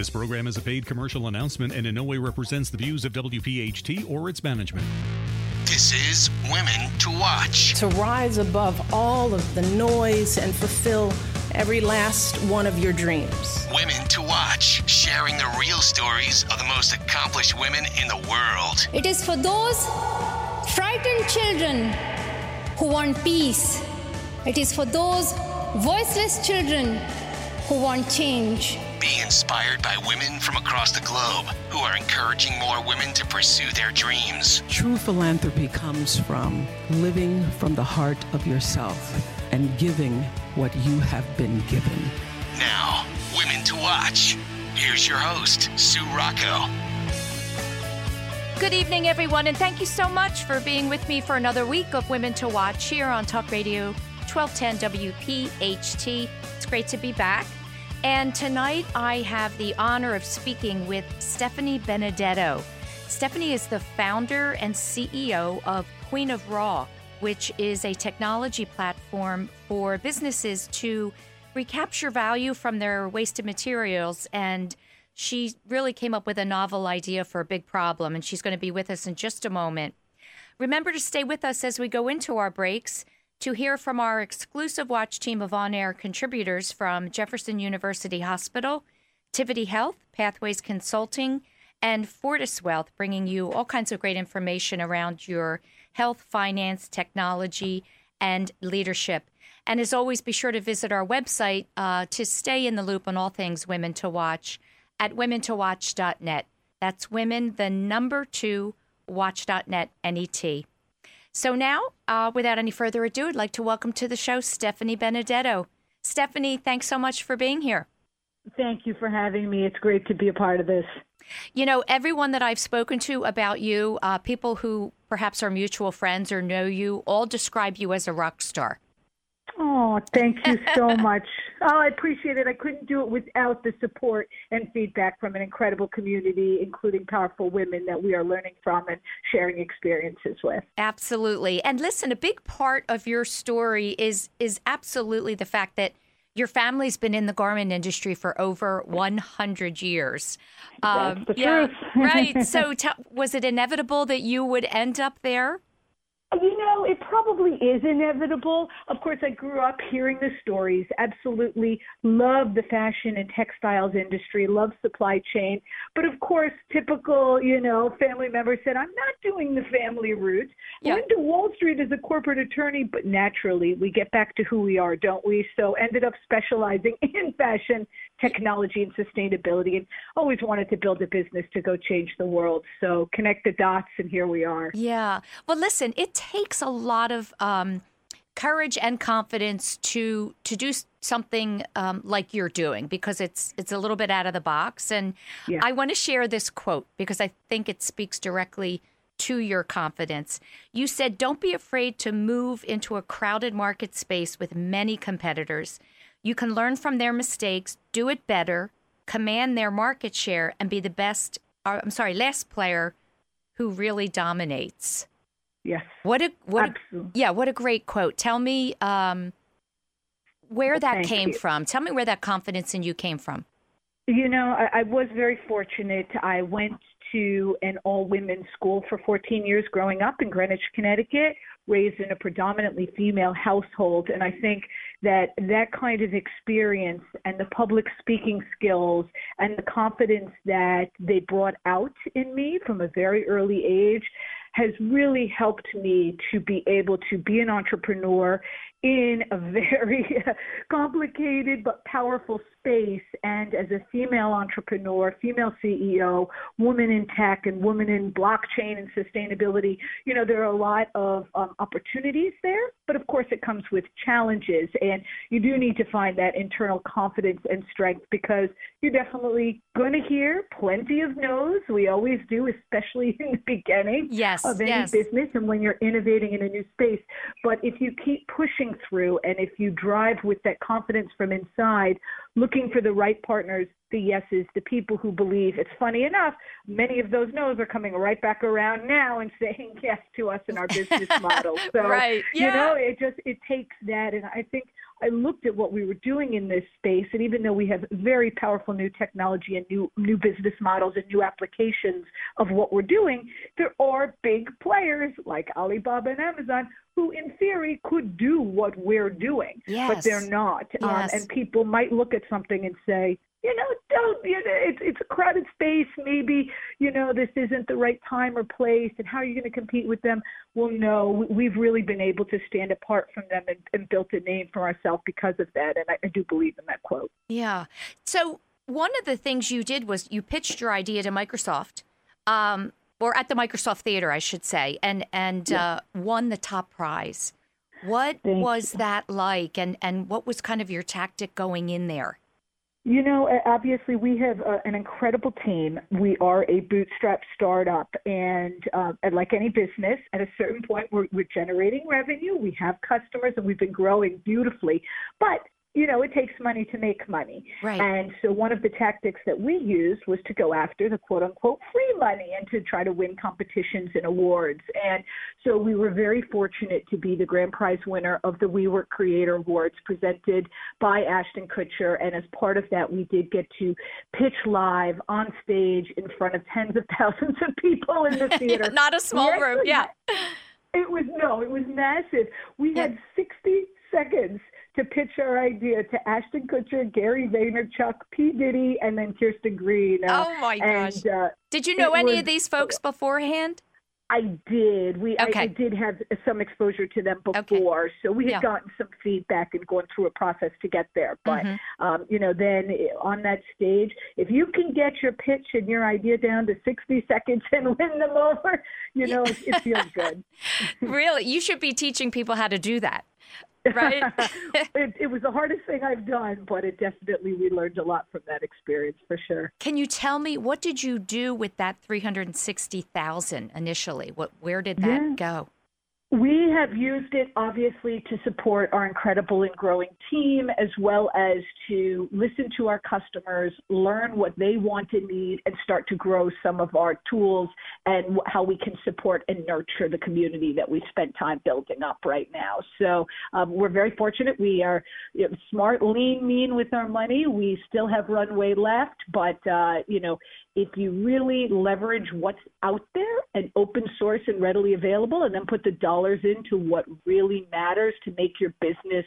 This program is a paid commercial announcement and in no way represents the views of WPHT or its management. This is Women to Watch. To rise above all of the noise and fulfill every last one of your dreams. Women to Watch, sharing the real stories of the most accomplished women in the world. It is for those frightened children who want peace. It is for those voiceless children who want change. Be inspired by women from across the globe who are encouraging more women to pursue their dreams. True philanthropy comes from living from the heart of yourself and giving what you have been given. Now, Women to Watch. Here's your host, Sue Rocco. Good evening, everyone, and thank you so much for being with me for another week of Women to Watch here on Talk Radio 1210 WPHT. It's great to be back. And tonight I have the honor of speaking with Stephanie Benedetto. Stephanie is the founder and CEO of Queen of Raw, which is a technology platform for businesses to recapture value from their wasted materials. And she really came up with a novel idea for a big problem, and she's going to be with us in just a moment. Remember to stay with us as we go into our breaks to hear from our exclusive watch team of on air contributors from Jefferson University Hospital, Tivity Health, Pathways Consulting, and Fortis Wealth, bringing you all kinds of great information around your health, finance, technology, and leadership. And as always, be sure to visit our website uh, to stay in the loop on all things Women to Watch at womentowatch.net. That's women, the number two, watch.net, N-E-T. So now, uh, without any further ado, I'd like to welcome to the show Stephanie Benedetto. Stephanie, thanks so much for being here. Thank you for having me. It's great to be a part of this. You know, everyone that I've spoken to about you, uh, people who perhaps are mutual friends or know you, all describe you as a rock star. Oh, thank you so much. Oh, I appreciate it. I couldn't do it without the support and feedback from an incredible community, including powerful women that we are learning from and sharing experiences with. Absolutely. And listen, a big part of your story is is absolutely the fact that your family's been in the garment industry for over 100 years. Um, the yeah, truth. right. So, t- was it inevitable that you would end up there? You know, it probably is inevitable. Of course, I grew up hearing the stories, absolutely love the fashion and textiles industry, love supply chain. But of course, typical, you know, family member said, I'm not doing the family route. Yeah. Went to Wall Street as a corporate attorney, but naturally we get back to who we are, don't we? So ended up specializing in fashion, technology, and sustainability, and always wanted to build a business to go change the world. So connect the dots, and here we are. Yeah. Well, listen, it takes a lot of um, courage and confidence to to do something um, like you're doing because it's it's a little bit out of the box. And Yeah. I want to share this quote because I think it speaks directly to your confidence. You said, "Don't be afraid to move into a crowded market space with many competitors. You can learn from their mistakes, do it better, command their market share, and be the best. Or, I'm sorry, last player who really dominates." Yes. What a what a, yeah, what a great quote. Tell me um, where that came you. from. Tell me where that confidence in you came from. You know, I, I was very fortunate. I went to an all women's school for 14 years growing up in Greenwich, Connecticut, raised in a predominantly female household. And I think that that kind of experience and the public speaking skills and the confidence that they brought out in me from a very early age has really helped me to be able to be an entrepreneur in a very complicated but powerful space. And as a female entrepreneur, female CEO, woman in tech, and woman in blockchain and sustainability, you know, there are a lot of um, opportunities there. But of course, it comes with challenges. And you do need to find that internal confidence and strength because you're definitely going to hear plenty of no's. We always do, especially in the beginning yes, of any yes. business and when you're innovating in a new space. But if you keep pushing through and if you drive with that confidence from inside, looking for the right partners, the yeses, the people who believe. It's funny enough, many of those no's are coming right back around now and saying yes to us in our business model. So, right. yeah. you know, it just it takes that and I think I looked at what we were doing in this space, and even though we have very powerful new technology and new new business models and new applications of what we're doing, there are big players like Alibaba and Amazon who, in theory, could do what we're doing, yes. but they're not. Um, and people might look at something and say, you know, don't. You know, it's it's a crowded space. Maybe you know this isn't the right time or place. And how are you going to compete with them? Well, no, we- we've really been able to stand apart from them and, and built a name for ourselves because of that. And I, I do believe in that quote. Yeah. So one of the things you did was you pitched your idea to Microsoft, um, or at the Microsoft Theater, I should say, and and uh, won the top prize. What Thank was that like, and and what was kind of your tactic going in there? You know, obviously, we have uh, an incredible team. We are a bootstrap startup, and, uh, and like any business, at a certain point, we're, we're generating revenue. We have customers, and we've been growing beautifully. But you know, it takes money to make money. Right. And so one of the tactics that we used was to go after the quote unquote free money and to try to win competitions and awards. And so we were very fortunate to be the grand prize winner of the WeWork Creator Awards presented by Ashton Kutcher. And as part of that, we did get to pitch live on stage in front of tens of thousands of people in the theater. Not a small We room, yeah. It was no, it was massive. We Yeah. had 60 seconds to pitch our idea to Ashton Kutcher, Gary Vaynerchuk, P. Diddy, and then Kirsten Green. Uh, Oh, my gosh. And uh, Did you know any was- of these folks beforehand? I did. We I, Okay. I did have some exposure to them Okay. before, so we had Yeah. gotten some feedback and going through a process to get there. But Mhm. um, you know, then eh, on that stage, if you can get your pitch and your idea down to 60 seconds and win them over, you know, it, it feels good. really, you should be teaching people how to do that, right? it, it was the hardest thing I've done, but it definitely we learned a lot from that experience for sure. Can you tell me what did you do with that three hundred sixty thousand initially? What where did that Yeah. go? We have used it obviously to support our incredible and growing team, as well as to listen to our customers, learn what they want and need, and start to grow some of our tools and how we can support and nurture the community that we've spent time building up right now. So um, we're very fortunate. We are you know, smart, lean, mean with our money. We still have runway left, but uh, you know, if you really leverage what's out there and open source and readily available, and then put the dollars into what really matters to make your business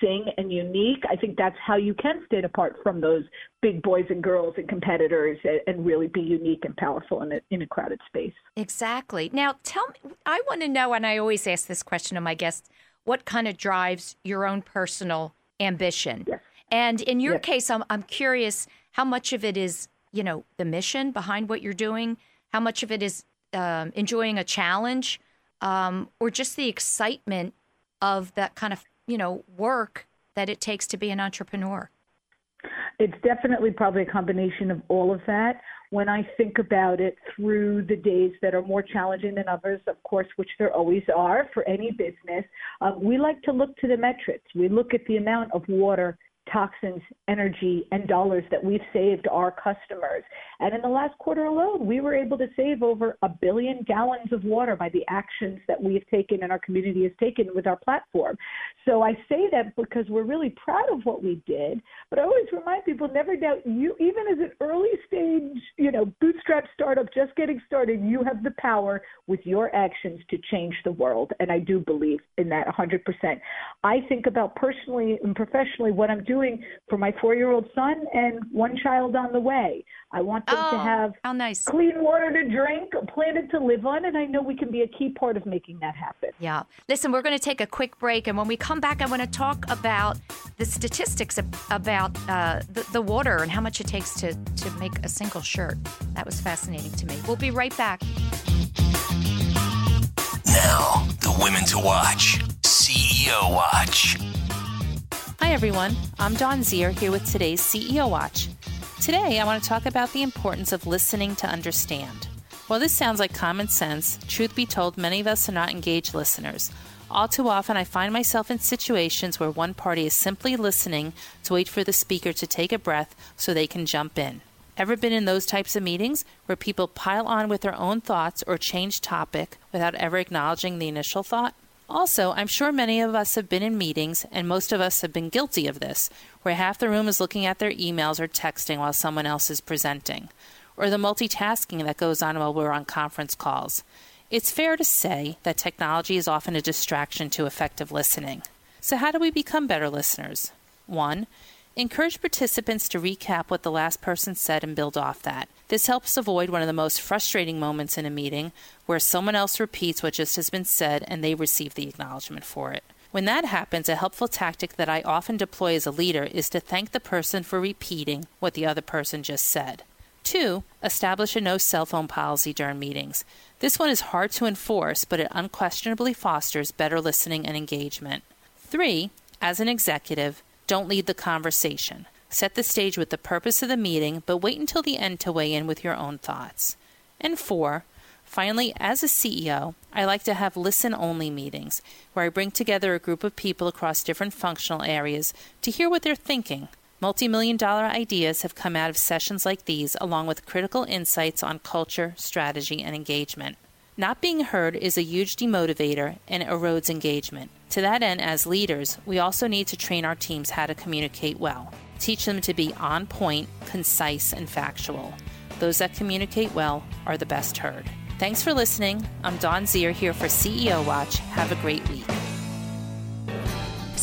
sing and unique, I think that's how you can stand apart from those big boys and girls and competitors and, and really be unique and powerful in a, in a crowded space. Exactly. Now, tell me, I want to know, and I always ask this question of my guests what kind of drives your own personal ambition? Yes. And in your Yes. case, I'm, I'm curious how much of it is, you know, the mission behind what you're doing, how much of it is um, enjoying a challenge, um, or just the excitement of that kind of, you know, work that it takes to be an entrepreneur. It's definitely probably a combination of all of that. When I think about it through the days that are more challenging than others, of course, which there always are for any business, um, we like to look to the metrics. We look at the amount of water, toxins, energy, and dollars that we've saved our customers. And in the last quarter alone, we were able to save over a billion gallons of water by the actions that we have taken and our community has taken with our platform. So I say that because we're really proud of what we did, but I always remind people never doubt you, even as an early stage, you know, bootstrap startup just getting started, you have the power with your actions to change the world. And I do believe in that 100%. I think about personally and professionally what I'm doing for my four year old son and one child on the way. I want them oh, to have how nice. clean water to drink, a planet to live on, and I know we can be a key part of making that happen. Yeah. Listen, we're going to take a quick break, and when we come back, I want to talk about the statistics about uh, the, the water and how much it takes to, to make a single shirt. That was fascinating to me. We'll be right back. Now, the women to watch CEO Watch. Hi, everyone. I'm Dawn Zier here with today's CEO Watch. Today, I want to talk about the importance of listening to understand. While this sounds like common sense, truth be told, many of us are not engaged listeners. All too often, I find myself in situations where one party is simply listening to wait for the speaker to take a breath so they can jump in. Ever been in those types of meetings where people pile on with their own thoughts or change topic without ever acknowledging the initial thought? Also, I'm sure many of us have been in meetings, and most of us have been guilty of this, where half the room is looking at their emails or texting while someone else is presenting, or the multitasking that goes on while we're on conference calls. It's fair to say that technology is often a distraction to effective listening. So, how do we become better listeners? One, encourage participants to recap what the last person said and build off that. This helps avoid one of the most frustrating moments in a meeting where someone else repeats what just has been said and they receive the acknowledgement for it. When that happens, a helpful tactic that I often deploy as a leader is to thank the person for repeating what the other person just said. Two, establish a no cell phone policy during meetings. This one is hard to enforce, but it unquestionably fosters better listening and engagement. Three, as an executive, don't lead the conversation. Set the stage with the purpose of the meeting, but wait until the end to weigh in with your own thoughts. And four, Finally, as a CEO, I like to have listen only meetings where I bring together a group of people across different functional areas to hear what they're thinking. Multi million dollar ideas have come out of sessions like these, along with critical insights on culture, strategy, and engagement. Not being heard is a huge demotivator and it erodes engagement. To that end, as leaders, we also need to train our teams how to communicate well. Teach them to be on point, concise, and factual. Those that communicate well are the best heard. Thanks for listening. I'm Dawn Zier here for CEO Watch. Have a great week.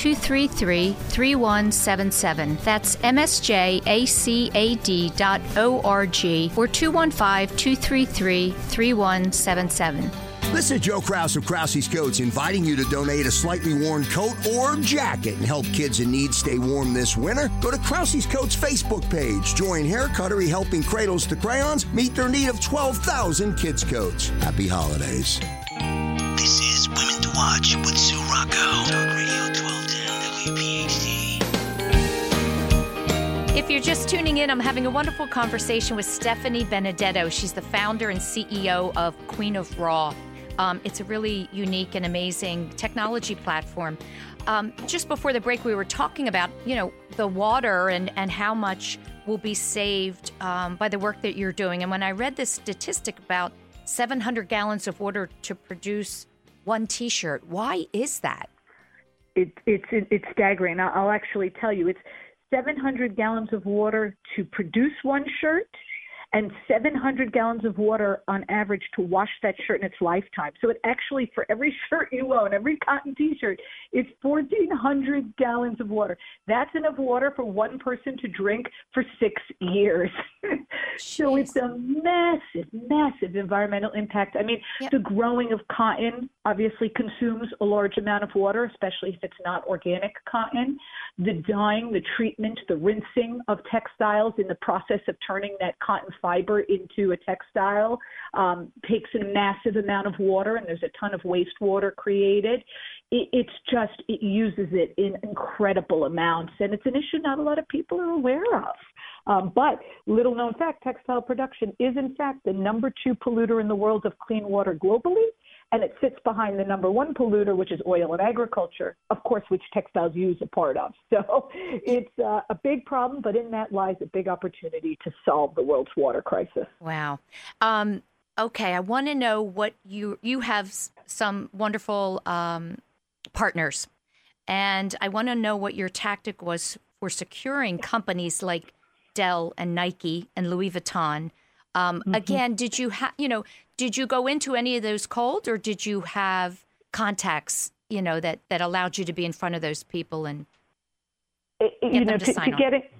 233 3177. That's msjacad.org or 215 233 3177. This is Joe Kraus of Krause's Coats inviting you to donate a slightly worn coat or jacket and help kids in need stay warm this winter. Go to Krause's Coats Facebook page. Join Hair Cuttery Helping Cradles to Crayons meet their need of 12,000 kids' coats. Happy holidays. This is Women to Watch with Sue Rocco. If you're just tuning in, I'm having a wonderful conversation with Stephanie Benedetto. She's the founder and CEO of Queen of Raw. Um, it's a really unique and amazing technology platform. Um, just before the break, we were talking about you know the water and and how much will be saved um, by the work that you're doing. And when I read this statistic about 700 gallons of water to produce one T-shirt, why is that? It, it's it's staggering. I'll actually tell you, it's 700 gallons of water to produce one shirt and 700 gallons of water on average to wash that shirt in its lifetime. So it actually, for every shirt you own, every cotton T-shirt, it's 1,400 gallons of water. That's enough water for one person to drink for six years. so it's a massive, massive environmental impact. I mean, yep. the growing of cotton obviously consumes a large amount of water, especially if it's not organic cotton. The dyeing, the treatment, the rinsing of textiles in the process of turning that cotton fiber into a textile um, takes a massive amount of water, and there's a ton of wastewater created. It, it's just it uses it in incredible amounts, and it's an issue not a lot of people are aware of. Um, but little known fact, textile production is in fact the number two polluter in the world of clean water globally and it sits behind the number one polluter, which is oil and agriculture, of course, which textiles use a part of. So it's uh, a big problem, but in that lies a big opportunity to solve the world's water crisis. Wow. Um, okay, I want to know what you you have some wonderful um, partners, and I want to know what your tactic was for securing companies like Dell and Nike and Louis Vuitton. Um, mm-hmm. Again, did you have you know did you go into any of those cold, or did you have contacts, you know, that that allowed you to be in front of those people and it, you know to, to, to get it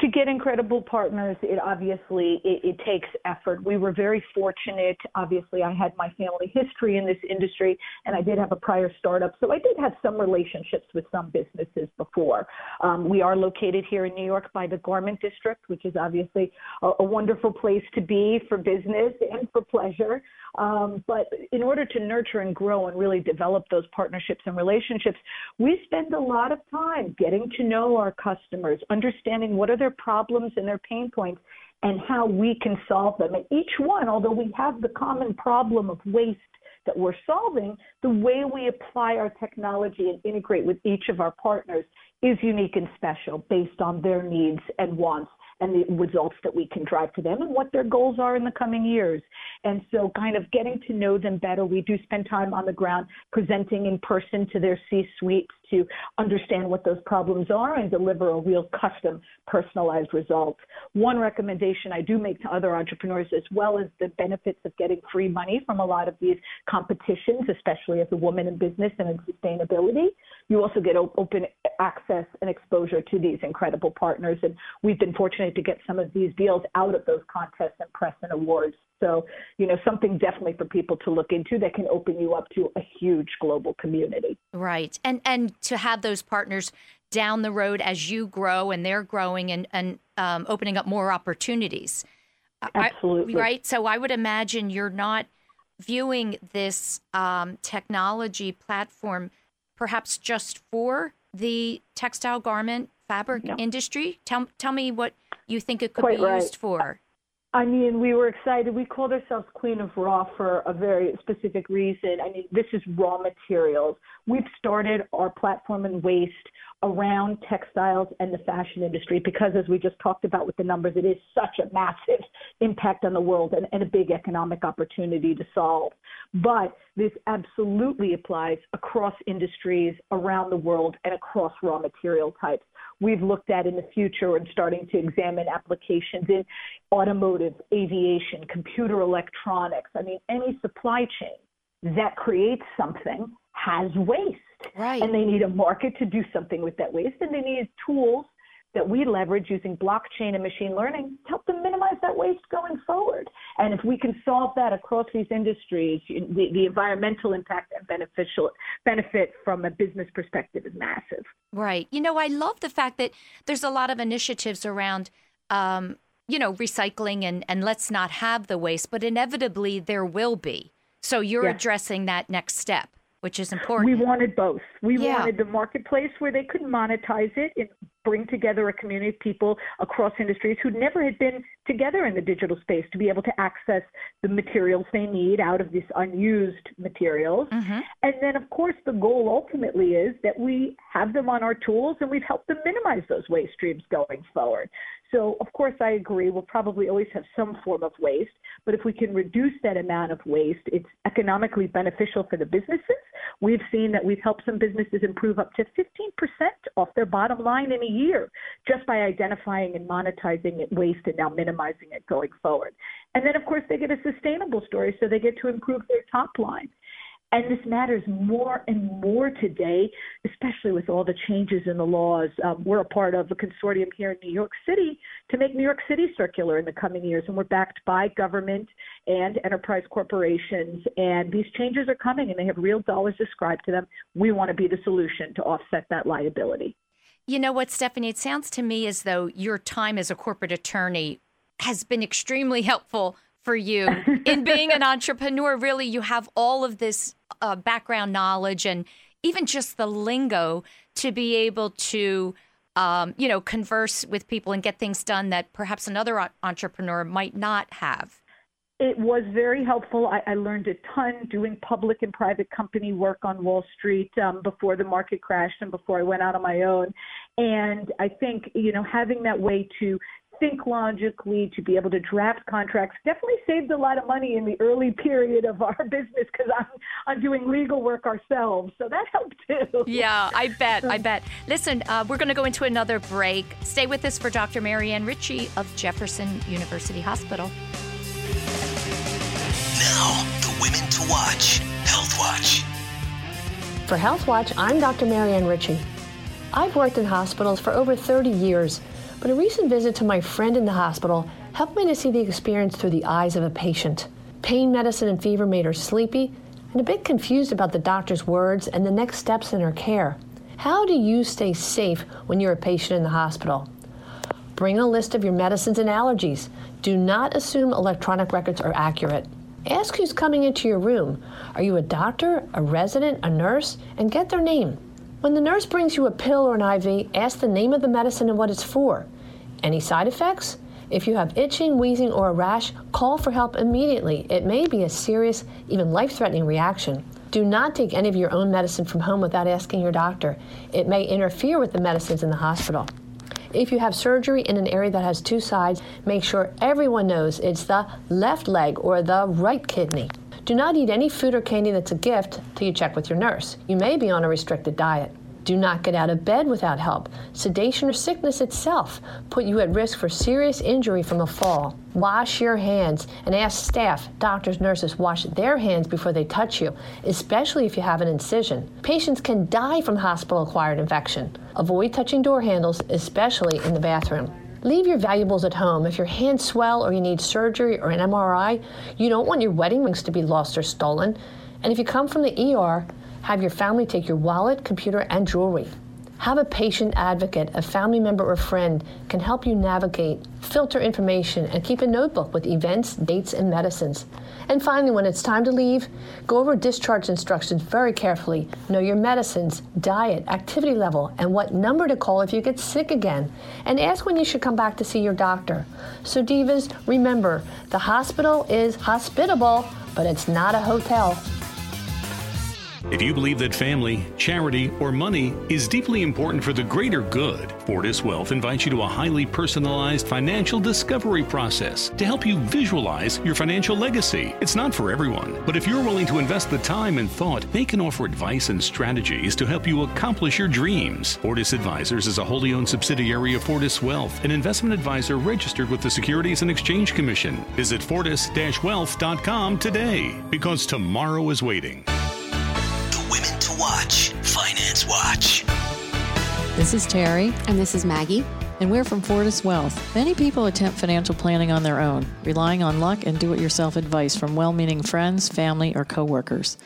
to get incredible partners, it obviously it, it, takes effort. We were very fortunate. Obviously, I had my family history in this industry, and I did have a prior startup, so I did have some relationships with some businesses before. Um, we are located here in New York by the Garment District, which is obviously a, a wonderful place to be for business and for pleasure. Um, but in order to nurture and grow and really develop those partnerships and relationships, we spend a lot of time getting to know our customers, understanding what are their problems and their pain points, and how we can solve them. And each one, although we have the common problem of waste that we're solving, the way we apply our technology and integrate with each of our partners is unique and special based on their needs and wants and the results that we can drive to them and what their goals are in the coming years. And so, kind of getting to know them better, we do spend time on the ground presenting in person to their C suites to understand what those problems are and deliver a real custom, personalized result. One recommendation I do make to other entrepreneurs, as well as the benefits of getting free money from a lot of these competitions, especially as a woman in business and in sustainability, you also get open access and exposure to these incredible partners. And we've been fortunate to get some of these deals out of those contests and press and awards. So, you know, something definitely for people to look into that can open you up to a huge global community. Right. And and to have those partners down the road as you grow and they're growing and, and um, opening up more opportunities. Absolutely. I, right. So I would imagine you're not viewing this um, technology platform perhaps just for the textile garment fabric no. industry. Tell, tell me what you think it could Quite be right. used for? I mean, we were excited. We called ourselves Queen of Raw for a very specific reason. I mean, this is raw materials. We've started our platform in waste around textiles and the fashion industry because, as we just talked about with the numbers, it is such a massive impact on the world and, and a big economic opportunity to solve. But this absolutely applies across industries around the world and across raw material types. We've looked at in the future and starting to examine applications in automotive, aviation, computer electronics. I mean, any supply chain that creates something has waste. Right. And they need a market to do something with that waste, and they need tools that we leverage using blockchain and machine learning to help them minimize that waste going forward. And if we can solve that across these industries, the, the environmental impact and beneficial benefit from a business perspective is massive. Right. You know, I love the fact that there's a lot of initiatives around. Um, you know, recycling and, and let's not have the waste, but inevitably there will be. So you're yes. addressing that next step which is important. We wanted both. We yeah. wanted the marketplace where they could monetize it and bring together a community of people across industries who never had been together in the digital space to be able to access the materials they need out of these unused materials. Mm-hmm. And then, of course, the goal ultimately is that we have them on our tools and we've helped them minimize those waste streams going forward. So, of course, I agree. We'll probably always have some form of waste, but if we can reduce that amount of waste, it's economically beneficial for the businesses. We've seen that we've helped some businesses improve up to 15% off their bottom line in a year just by identifying and monetizing it, waste and now minimizing it going forward. And then, of course, they get a sustainable story, so they get to improve their top line. And this matters more and more today, especially with all the changes in the laws. Um, we're a part of a consortium here in New York City to make New York City circular in the coming years, and we're backed by government and enterprise corporations. And these changes are coming, and they have real dollars ascribed to them. We want to be the solution to offset that liability. You know what, Stephanie? It sounds to me as though your time as a corporate attorney has been extremely helpful for you in being an entrepreneur. Really, you have all of this uh, background knowledge and even just the lingo to be able to um, you know, converse with people and get things done that perhaps another entrepreneur might not have. It was very helpful. I, I learned a ton doing public and private company work on Wall Street um, before the market crashed and before I went out on my own. And I think, you know, having that way to think logically, to be able to draft contracts definitely saved a lot of money in the early period of our business because I'm, I'm doing legal work ourselves. So that helped too. Yeah, I bet. I bet. Listen, uh, we're going to go into another break. Stay with us for Dr. Marianne Ritchie of Jefferson University Hospital. Now, the Women to Watch Health Watch. For Health Watch, I'm Dr. Marianne Ritchie. I've worked in hospitals for over 30 years, but a recent visit to my friend in the hospital helped me to see the experience through the eyes of a patient. Pain medicine and fever made her sleepy and a bit confused about the doctor's words and the next steps in her care. How do you stay safe when you're a patient in the hospital? Bring a list of your medicines and allergies. Do not assume electronic records are accurate. Ask who's coming into your room. Are you a doctor, a resident, a nurse? And get their name. When the nurse brings you a pill or an IV, ask the name of the medicine and what it's for. Any side effects? If you have itching, wheezing, or a rash, call for help immediately. It may be a serious, even life threatening reaction. Do not take any of your own medicine from home without asking your doctor. It may interfere with the medicines in the hospital. If you have surgery in an area that has two sides, make sure everyone knows it's the left leg or the right kidney. Do not eat any food or candy that's a gift till you check with your nurse. You may be on a restricted diet. Do not get out of bed without help. Sedation or sickness itself put you at risk for serious injury from a fall. Wash your hands and ask staff, doctors, nurses, wash their hands before they touch you, especially if you have an incision. Patients can die from hospital acquired infection. Avoid touching door handles, especially in the bathroom. Leave your valuables at home. If your hands swell or you need surgery or an MRI, you don't want your wedding rings to be lost or stolen. And if you come from the ER, have your family take your wallet, computer, and jewelry. Have a patient advocate, a family member or friend can help you navigate, filter information, and keep a notebook with events, dates, and medicines. And finally, when it's time to leave, go over discharge instructions very carefully. Know your medicines, diet, activity level, and what number to call if you get sick again. And ask when you should come back to see your doctor. So, Divas, remember the hospital is hospitable, but it's not a hotel. If you believe that family, charity, or money is deeply important for the greater good, Fortis Wealth invites you to a highly personalized financial discovery process to help you visualize your financial legacy. It's not for everyone, but if you're willing to invest the time and thought, they can offer advice and strategies to help you accomplish your dreams. Fortis Advisors is a wholly owned subsidiary of Fortis Wealth, an investment advisor registered with the Securities and Exchange Commission. Visit fortis-wealth.com today because tomorrow is waiting. Women to Watch Finance Watch. This is Terry. And this is Maggie. And we're from Fortis Wealth. Many people attempt financial planning on their own, relying on luck and do it yourself advice from well meaning friends, family, or coworkers.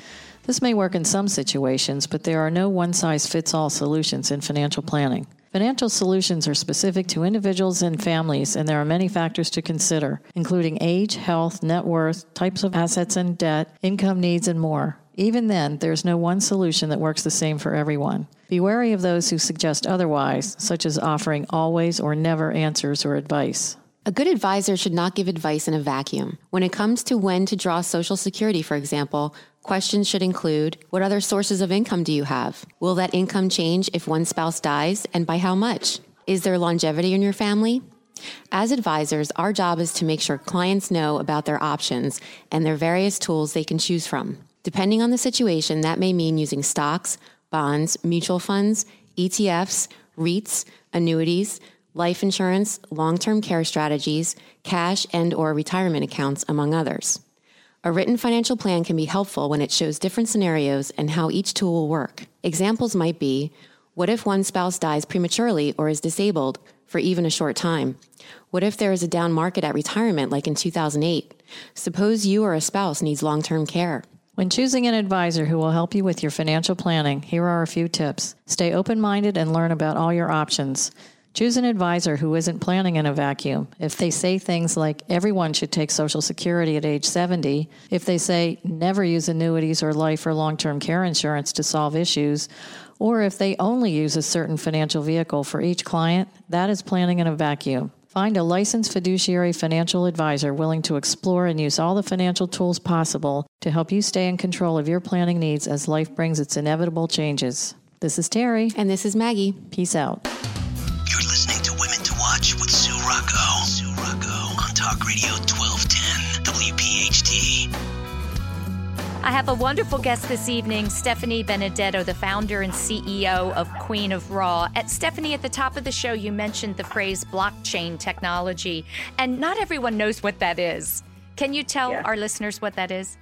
This may work in some situations, but there are no one size fits all solutions in financial planning. Financial solutions are specific to individuals and families, and there are many factors to consider, including age, health, net worth, types of assets and debt, income needs, and more. Even then, there's no one solution that works the same for everyone. Be wary of those who suggest otherwise, such as offering always or never answers or advice. A good advisor should not give advice in a vacuum. When it comes to when to draw Social Security, for example, questions should include What other sources of income do you have? Will that income change if one spouse dies, and by how much? Is there longevity in your family? As advisors, our job is to make sure clients know about their options and their various tools they can choose from. Depending on the situation, that may mean using stocks, bonds, mutual funds, ETFs, REITs, annuities, life insurance, long-term care strategies, cash and or retirement accounts, among others. A written financial plan can be helpful when it shows different scenarios and how each tool will work. Examples might be, what if one spouse dies prematurely or is disabled for even a short time? What if there is a down market at retirement like in 2008? Suppose you or a spouse needs long-term care. When choosing an advisor who will help you with your financial planning, here are a few tips. Stay open minded and learn about all your options. Choose an advisor who isn't planning in a vacuum. If they say things like everyone should take Social Security at age 70, if they say never use annuities or life or long term care insurance to solve issues, or if they only use a certain financial vehicle for each client, that is planning in a vacuum. Find a licensed fiduciary financial advisor willing to explore and use all the financial tools possible to help you stay in control of your planning needs as life brings its inevitable changes. This is Terry. And this is Maggie. Peace out. You're listening to Women to Watch with Sue Rocco. Sue Rocco on Talk Radio 1210 I have a wonderful guest this evening, Stephanie Benedetto, the founder and CEO of Queen of Raw. At Stephanie, at the top of the show, you mentioned the phrase blockchain technology, and not everyone knows what that is. Can you tell Yeah. our listeners what that is?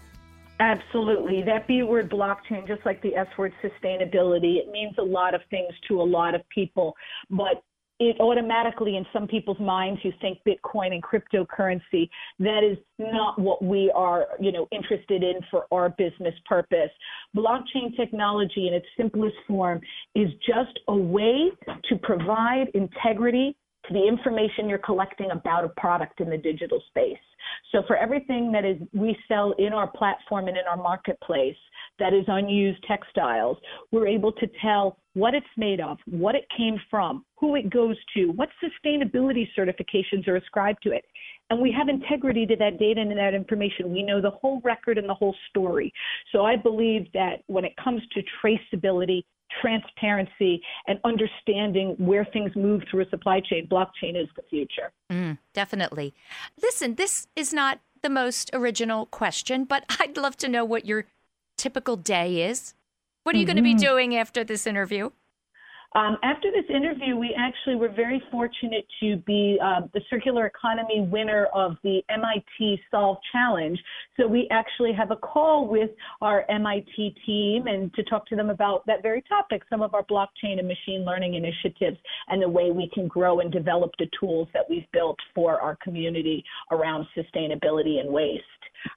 Absolutely. That B word blockchain, just like the S word sustainability, it means a lot of things to a lot of people. But it automatically, in some people's minds, you think Bitcoin and cryptocurrency. That is not what we are, you know, interested in for our business purpose. Blockchain technology, in its simplest form, is just a way to provide integrity to the information you're collecting about a product in the digital space. So for everything that is we sell in our platform and in our marketplace that is unused textiles, we're able to tell what it's made of, what it came from, who it goes to, what sustainability certifications are ascribed to it. And we have integrity to that data and that information. We know the whole record and the whole story. So I believe that when it comes to traceability, transparency, and understanding where things move through a supply chain, blockchain is the future. Mm, definitely. Listen, this is not the most original question, but I'd love to know what your typical day is. What are you going to be doing after this interview? Um, after this interview, we actually were very fortunate to be uh, the circular economy winner of the MIT Solve Challenge. So we actually have a call with our MIT team and to talk to them about that very topic, some of our blockchain and machine learning initiatives, and the way we can grow and develop the tools that we've built for our community around sustainability and waste.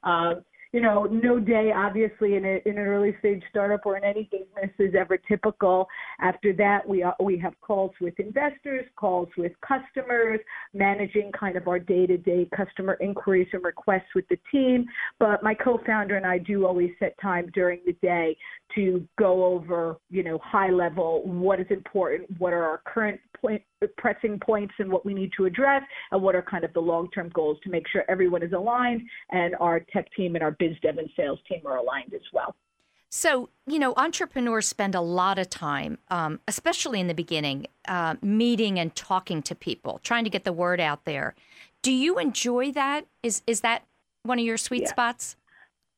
Um, you know, no day, obviously, in, a, in an early stage startup or in any business is ever typical. After that, we are, we have calls with investors, calls with customers, managing kind of our day-to-day customer inquiries and requests with the team. But my co-founder and I do always set time during the day to go over, you know, high level what is important, what are our current pressing points and what we need to address, and what are kind of the long-term goals to make sure everyone is aligned and our tech team and our biz dev and sales team are aligned as well. So, you know, entrepreneurs spend a lot of time, um, especially in the beginning, uh, meeting and talking to people, trying to get the word out there. Do you enjoy that? Is is that one of your sweet Yeah. spots?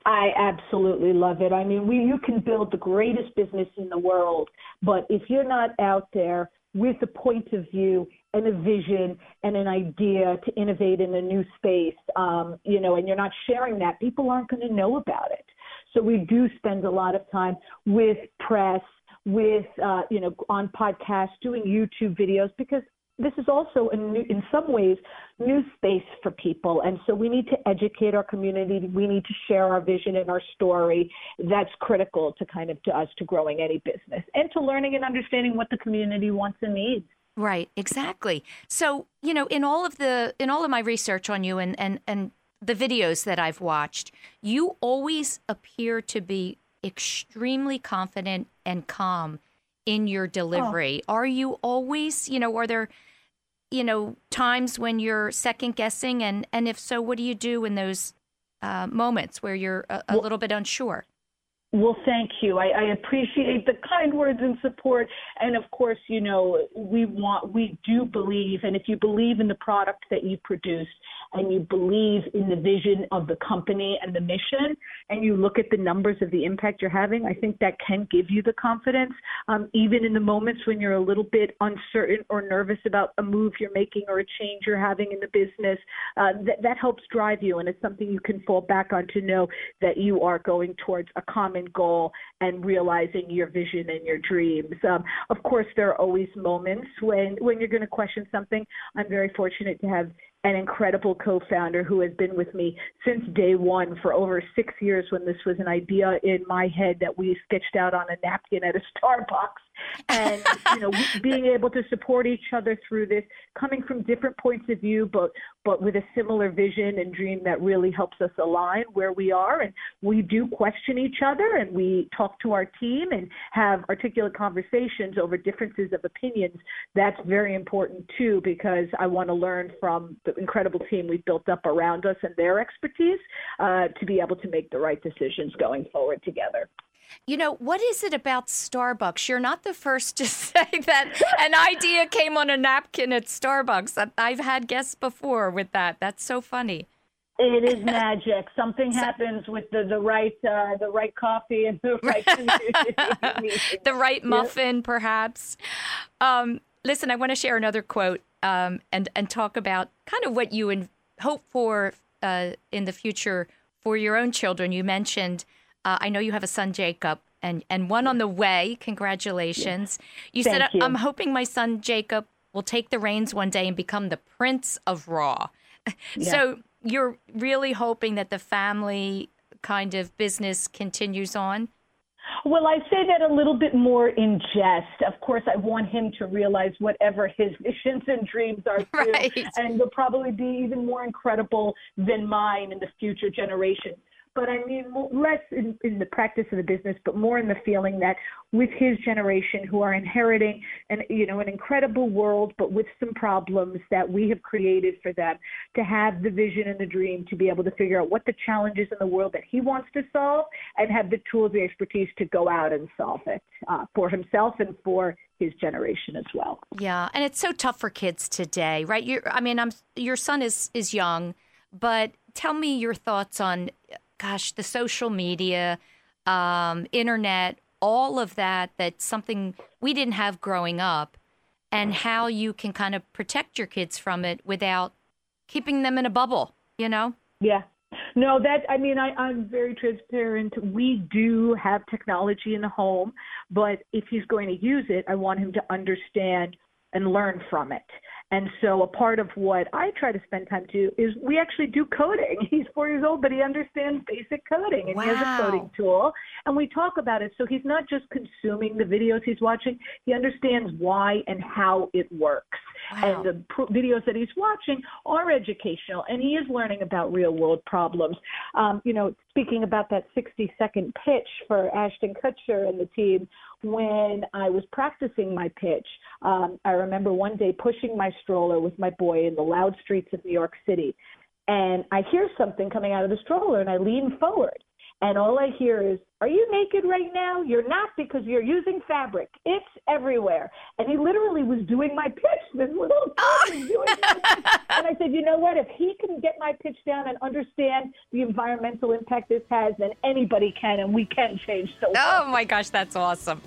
I absolutely love it. I mean, we, you can build the greatest business in the world, but if you're not out there with a point of view and a vision and an idea to innovate in a new space, um, you know, and you're not sharing that, people aren't going to know about it. So we do spend a lot of time with press, with uh, you know, on podcasts, doing YouTube videos because this is also new, in some ways, new space for people. And so we need to educate our community. We need to share our vision and our story. That's critical to kind of to us to growing any business and to learning and understanding what the community wants and needs. Right, exactly. So, you know, in all of the in all of my research on you and and and the videos that I've watched, you always appear to be extremely confident and calm in your delivery. Are you always, you know, are there you know, times when you're second guessing and and if so, what do you do in those uh, moments where you're a, a little bit unsure? Well, thank you. I, I appreciate the kind words and support. And of course, you know, we want, we do believe, and if you believe in the product that you produce and you believe in the vision of the company and the mission, and you look at the numbers of the impact you're having, I think that can give you the confidence, um, even in the moments when you're a little bit uncertain or nervous about a move you're making or a change you're having in the business. Uh, that, that helps drive you, and it's something you can fall back on to know that you are going towards a common goal and realizing your vision and your dreams. Um, of course, there are always moments when when you're going to question something. I'm very fortunate to have an incredible co-founder who has been with me since day one for over six years when this was an idea in my head that we sketched out on a napkin at a Starbucks and you know being able to support each other through this, coming from different points of view, but but with a similar vision and dream that really helps us align where we are. And we do question each other, and we talk to our team and have articulate conversations over differences of opinions. That's very important too, because I want to learn from the incredible team we've built up around us and their expertise uh, to be able to make the right decisions going forward together. You know, what is it about Starbucks? You're not the first to say that an idea came on a napkin at Starbucks. I've had guests before with that. That's so funny. It is magic. Something happens with the the right uh, the right coffee and the right the right muffin, yep. perhaps. Um, listen, I want to share another quote um, and and talk about kind of what you in, hope for uh, in the future for your own children. You mentioned uh, I know you have a son, Jacob, and, and one on the way. Congratulations. You Thank said, you. I'm hoping my son, Jacob, will take the reins one day and become the prince of Raw. Yeah. So you're really hoping that the family kind of business continues on? Well, I say that a little bit more in jest. Of course, I want him to realize whatever his visions and dreams are too, right. and they'll probably be even more incredible than mine in the future generations but I mean less in, in the practice of the business, but more in the feeling that with his generation who are inheriting an you know an incredible world, but with some problems that we have created for them, to have the vision and the dream to be able to figure out what the challenges in the world that he wants to solve, and have the tools, the expertise to go out and solve it uh, for himself and for his generation as well. Yeah, and it's so tough for kids today, right? you I mean, I'm your son is is young, but tell me your thoughts on gosh, the social media, um, internet, all of that, that's something we didn't have growing up, and how you can kind of protect your kids from it without keeping them in a bubble, you know? Yeah. No, that I mean I, I'm very transparent. We do have technology in the home, but if he's going to use it, I want him to understand and learn from it. And so a part of what I try to spend time to is we actually do coding. He's four years old, but he understands basic coding and wow. he has a coding tool. And we talk about it. So he's not just consuming the videos he's watching, he understands why and how it works. Wow. And the pr- videos that he's watching are educational and he is learning about real world problems. Um, you know, speaking about that 60 second pitch for Ashton Kutcher and the team, when I was practicing my pitch, um, I remember one day pushing my stroller with my boy in the loud streets of New York City. And I hear something coming out of the stroller, and I lean forward. And all I hear is, Are you naked right now? You're not because you're using fabric. It's everywhere. And he literally was doing my pitch. This little kid was doing my pitch. And I said, You know what? If he can get my pitch down and understand the environmental impact this has, then anybody can, and we can change so Oh my gosh, that's awesome.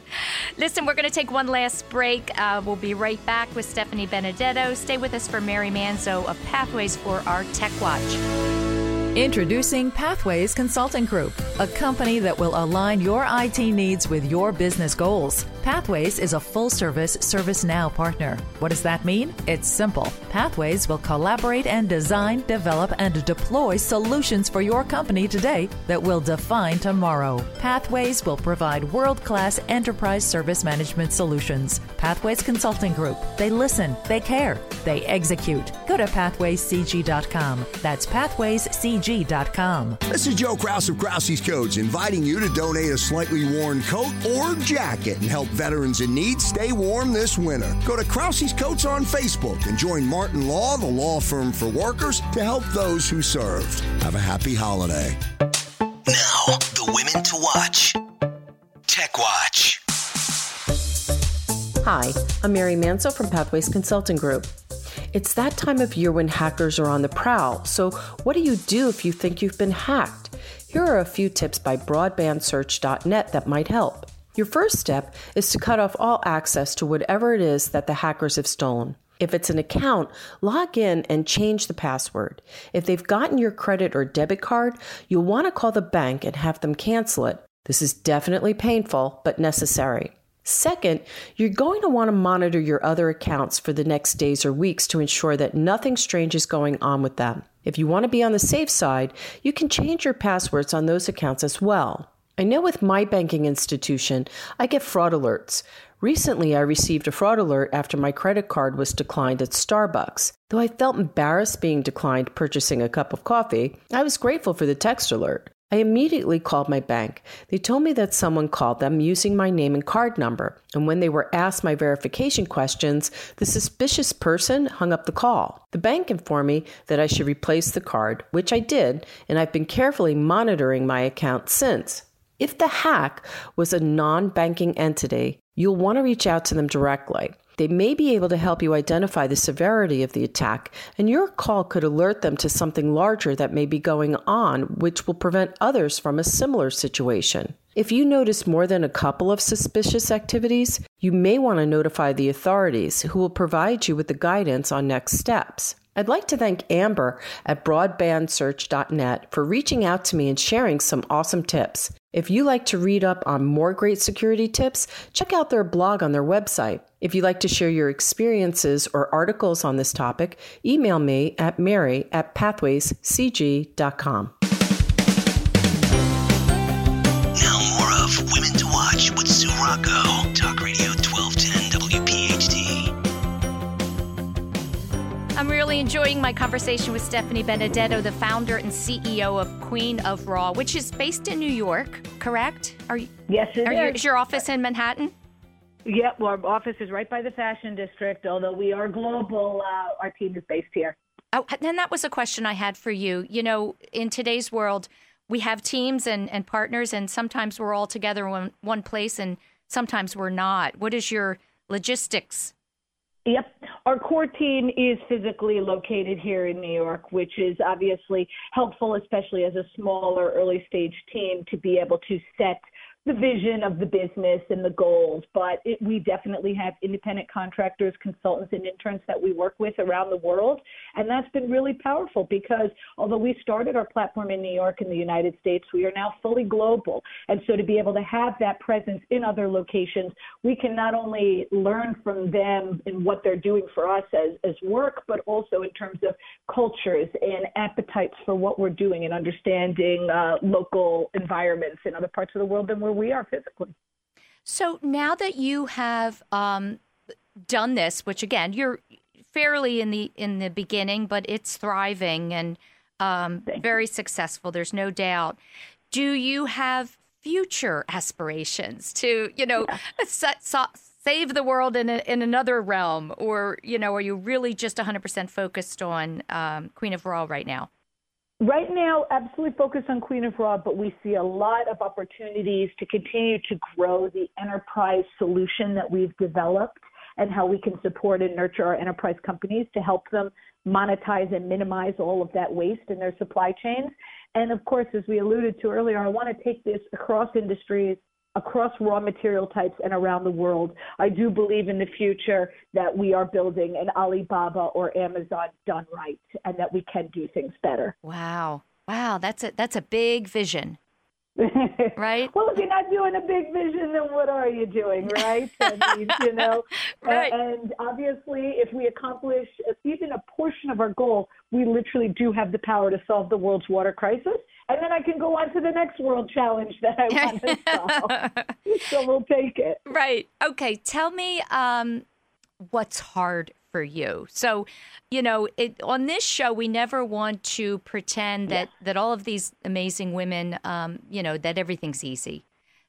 Listen, we're going to take one last break. Uh, we'll be right back with Stephanie Benedetto. Stay with us for Mary Manzo of Pathways for our Tech Watch. Introducing Pathways Consulting Group, a company that will align your IT needs with your business goals. Pathways is a full service ServiceNow partner. What does that mean? It's simple. Pathways will collaborate and design, develop, and deploy solutions for your company today that will define tomorrow. Pathways will provide world class enterprise service management solutions. Pathways Consulting Group. They listen, they care, they execute. Go to pathwayscg.com. That's pathwayscg.com. This is Joe Kraus of Krause's Coats inviting you to donate a slightly worn coat or jacket and help veterans in need stay warm this winter. Go to Krause's Coats on Facebook and join Martin Law, the law firm for workers, to help those who served. Have a happy holiday. Now, the women to watch. Tech Watch. Hi, I'm Mary Manzo from Pathways Consulting Group. It's that time of year when hackers are on the prowl. So, what do you do if you think you've been hacked? Here are a few tips by broadbandsearch.net that might help. Your first step is to cut off all access to whatever it is that the hackers have stolen. If it's an account, log in and change the password. If they've gotten your credit or debit card, you'll want to call the bank and have them cancel it. This is definitely painful, but necessary. Second, you're going to want to monitor your other accounts for the next days or weeks to ensure that nothing strange is going on with them. If you want to be on the safe side, you can change your passwords on those accounts as well. I know with my banking institution, I get fraud alerts. Recently, I received a fraud alert after my credit card was declined at Starbucks. Though I felt embarrassed being declined purchasing a cup of coffee, I was grateful for the text alert. I immediately called my bank. They told me that someone called them using my name and card number, and when they were asked my verification questions, the suspicious person hung up the call. The bank informed me that I should replace the card, which I did, and I've been carefully monitoring my account since. If the hack was a non banking entity, you'll want to reach out to them directly. They may be able to help you identify the severity of the attack, and your call could alert them to something larger that may be going on, which will prevent others from a similar situation. If you notice more than a couple of suspicious activities, you may want to notify the authorities who will provide you with the guidance on next steps. I'd like to thank Amber at broadbandsearch.net for reaching out to me and sharing some awesome tips. If you like to read up on more great security tips, check out their blog on their website. If you'd like to share your experiences or articles on this topic, email me at mary at pathwayscg.com. enjoying my conversation with Stephanie Benedetto, the founder and CEO of Queen of Raw, which is based in New York, correct? Are you? Yes, it are you- is. your office in Manhattan? Yep, well, our office is right by the fashion district. Although we are global, uh, our team is based here. Oh, and that was a question I had for you. You know, in today's world, we have teams and, and partners, and sometimes we're all together in one place, and sometimes we're not. What is your logistics? Yep. Our core team is physically located here in New York, which is obviously helpful, especially as a smaller early stage team, to be able to set the vision of the business and the goals. But it, we definitely have independent contractors, consultants, and interns that we work with around the world. And that's been really powerful because although we started our platform in New York in the United States, we are now fully global. And so to be able to have that presence in other locations, we can not only learn from them and what they're doing for us as, as work, but also in terms of cultures and appetites for what we're doing and understanding uh, local environments in other parts of the world than where we are physically. So now that you have um, done this, which again you're fairly in the in the beginning, but it's thriving and um, very successful. There's no doubt. Do you have future aspirations to you know sa- save the world in a, in another realm, or you know, are you really just 100% focused on um, Queen of Raw right now? Right now, absolutely focused on Queen of Raw, but we see a lot of opportunities to continue to grow the enterprise solution that we've developed and how we can support and nurture our enterprise companies to help them monetize and minimize all of that waste in their supply chains. And of course, as we alluded to earlier, I want to take this across industries, across raw material types, and around the world. I do believe in the future that we are building an Alibaba or Amazon done right, and that we can do things better. Wow, wow, that's a that's a big vision. Right? Well, if you're not doing a big vision, then what are you doing, right? I mean, you know, Right. and obviously, if we accomplish even a portion of our goal, we literally do have the power to solve the world's water crisis. And then I can go on to the next world challenge that I want to solve. so we'll take it. Right. Okay. Tell me um, what's hard for you. So, you know, it, on this show, we never want to pretend that that all of these amazing women, um, you know, that everything's easy.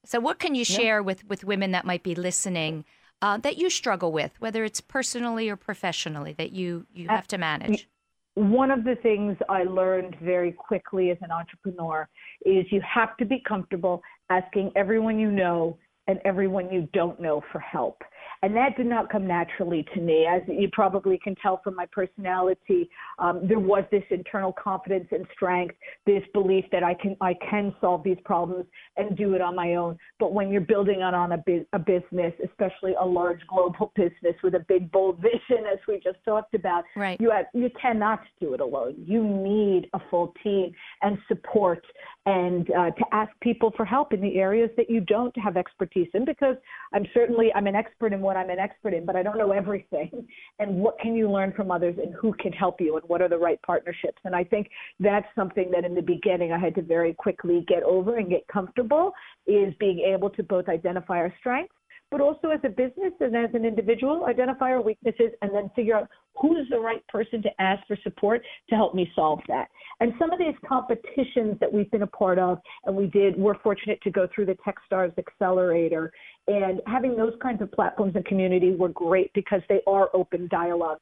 So, what can you Yeah. share with with women that might be listening uh, that you struggle with, whether it's personally or professionally, that you you have to manage? one of the things I learned very quickly as an entrepreneur is you have to be comfortable asking everyone you know and everyone you don't know for help. And that did not come naturally to me. As you probably can tell from my personality, um, there was this internal confidence and strength, this belief that I can I can solve these problems and do it on my own. But when you're building on, on a, bu- a business, especially a large global business with a big bold vision, as we just talked about, Right. you have, you cannot do it alone. You need a full team and support, and uh, to ask people for help in the areas that you don't have expertise Because I'm certainly I'm an expert in what I'm an expert in, but I don't know everything. And what can you learn from others, and who can help you, and what are the right partnerships? And I think that's something that in the beginning I had to very quickly get over and get comfortable is being able to both identify our strengths but also as a business and as an individual, identify our weaknesses and then figure out who's the right person to ask for support to help me solve that. And some of these competitions that we've been a part of, and we did, we're fortunate to go through the Techstars Accelerator, and having those kinds of platforms and communities were great because they are open dialogue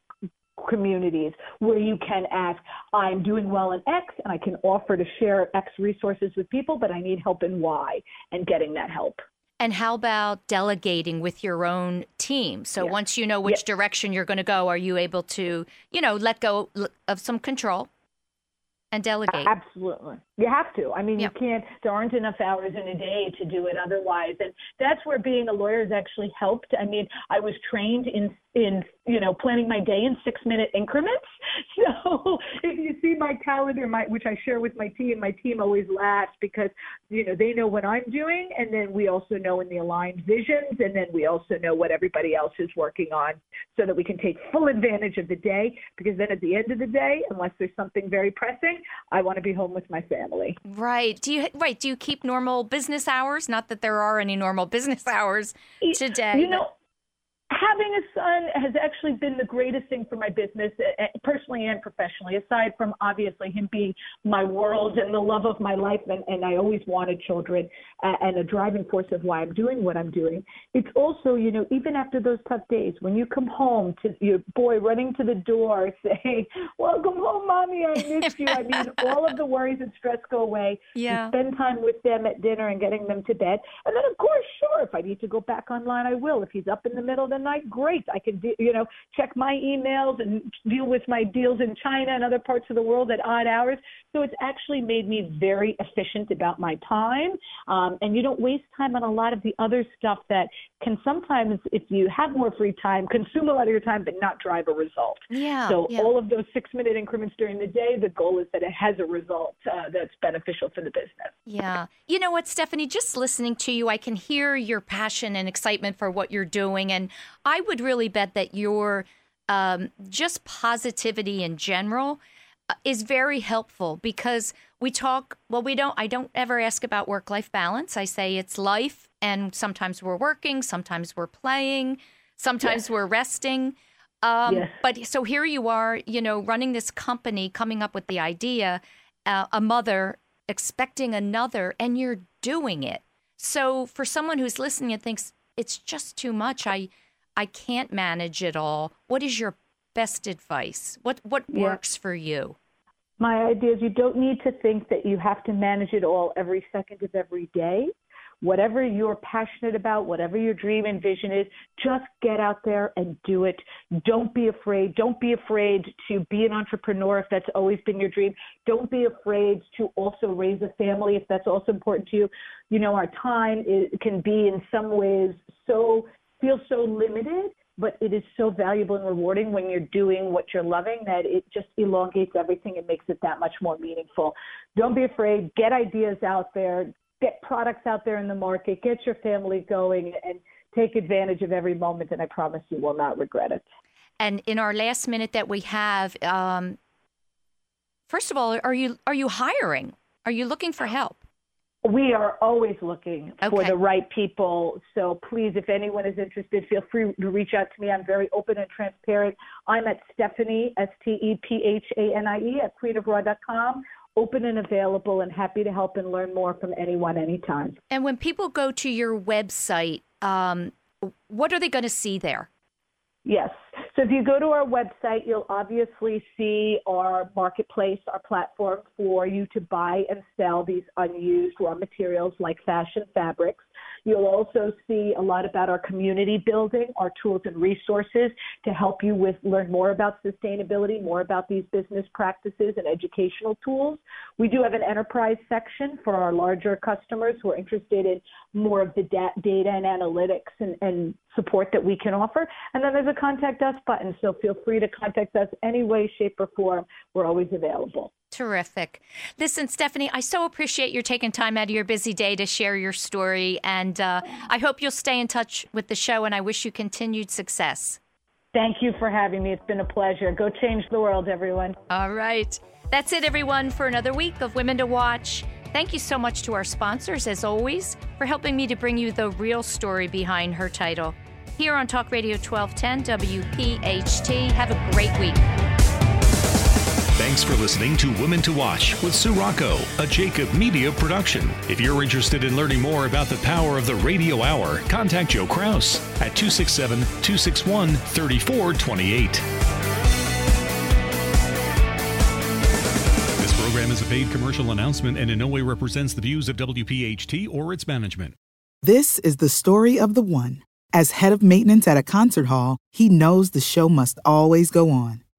communities where you can ask, I'm doing well in X and I can offer to share X resources with people, but I need help in Y and getting that help. And how about delegating with your own team? So once you know which direction you're going to go, are you able to, you know, let go of some control and delegate? Absolutely. You have to. I mean, you can't, there aren't enough hours in a day to do it otherwise. And that's where being a lawyer has actually helped. I mean, I was trained in, in, you know, planning my day in six minute increments. So if you see my calendar, my, which I share with my team, my team always laughs because, you know, they know what I'm doing. And then we also know in the aligned visions. And then we also know what everybody else is working on so that we can take full advantage of the day. Because then at the end of the day, unless there's something very pressing, I want to be home with my family. Right. Do you right? Do you keep normal business hours? Not that there are any normal business hours today. You know, having a son has actually been the greatest thing for my business, eh, eh, personally and professionally. Aside from obviously him being my world and the love of my life, and, and I always wanted children, uh, and a driving force of why I'm doing what I'm doing. It's also, you know, even after those tough days, when you come home to your boy running to the door saying, "Welcome home, mommy, I missed you." I mean, all of the worries and stress go away. Yeah. You spend time with them at dinner and getting them to bed, and then of course, sure, if I need to go back online, I will. If he's up in the middle of the night, great. I can, you know, check my emails and deal with my deals in China and other parts of the world at odd hours. So it's actually made me very efficient about my time. Um, and you don't waste time on a lot of the other stuff that can sometimes, if you have more free time, consume a lot of your time, but not drive a result. Yeah, So yeah. all of those six minute increments during the day, the goal is that it has a result uh, that's beneficial for the business. Yeah. You know what, Stephanie, just listening to you, I can hear your passion and excitement for what you're doing. And I would really bet that your um, just positivity in general uh, is very helpful because we talk, well, we don't, I don't ever ask about work life balance. I say it's life, and sometimes we're working, sometimes we're playing, sometimes we're resting. Um. But so here you are, you know, running this company, coming up with the idea, uh, a mother expecting another, and you're doing it. So for someone who's listening and thinks it's just too much, I, I can't manage it all. What is your best advice? What what Yeah. works for you? My idea is you don't need to think that you have to manage it all every second of every day. Whatever you're passionate about, whatever your dream and vision is, just get out there and do it. Don't be afraid. Don't be afraid to be an entrepreneur if that's always been your dream. Don't be afraid to also raise a family if that's also important to you. You know, our time is, can be in some ways so, feel so limited but it is so valuable and rewarding when you're doing what you're loving that it just elongates everything and makes it that much more meaningful. Don't be afraid. Get ideas out there. Get products out there in the market. Get your family going and take advantage of every moment. And I promise you will not regret it. And in our last minute that we have, um, first of all, are you are you hiring? Are you looking for help? We are always looking for the right people. So please, if anyone is interested, feel free to reach out to me. I'm very open and transparent. I'm at Stephanie, S T E P H A N I E, at queenofraw.com. Open and available and happy to help and learn more from anyone anytime. And when people go to your website, um, what are they going to see there? Yes. So if you go to our website, you'll obviously see our marketplace, our platform for you to buy and sell these unused raw materials like fashion fabrics. You'll also see a lot about our community building, our tools and resources to help you with learn more about sustainability, more about these business practices and educational tools. We do have an enterprise section for our larger customers who are interested in more of the da- data and analytics and, and support that we can offer. And then there's a contact us button, so feel free to contact us any way, shape, or form. We're always available. Terrific. Listen, Stephanie, I so appreciate your taking time out of your busy day to share your story. And uh, I hope you'll stay in touch with the show, and I wish you continued success. Thank you for having me. It's been a pleasure. Go change the world, everyone. All right. That's it, everyone, for another week of Women to Watch. Thank you so much to our sponsors, as always, for helping me to bring you the real story behind her title. Here on Talk Radio 1210 WPHT. Have a great week. Thanks for listening to Women to Watch with Sue Rocco, a Jacob Media production. If you're interested in learning more about the power of the radio hour, contact Joe Kraus at 267 261 3428. program is a paid commercial announcement and in no way represents the views of WPHT or its management. This is the story of the one. As head of maintenance at a concert hall, he knows the show must always go on.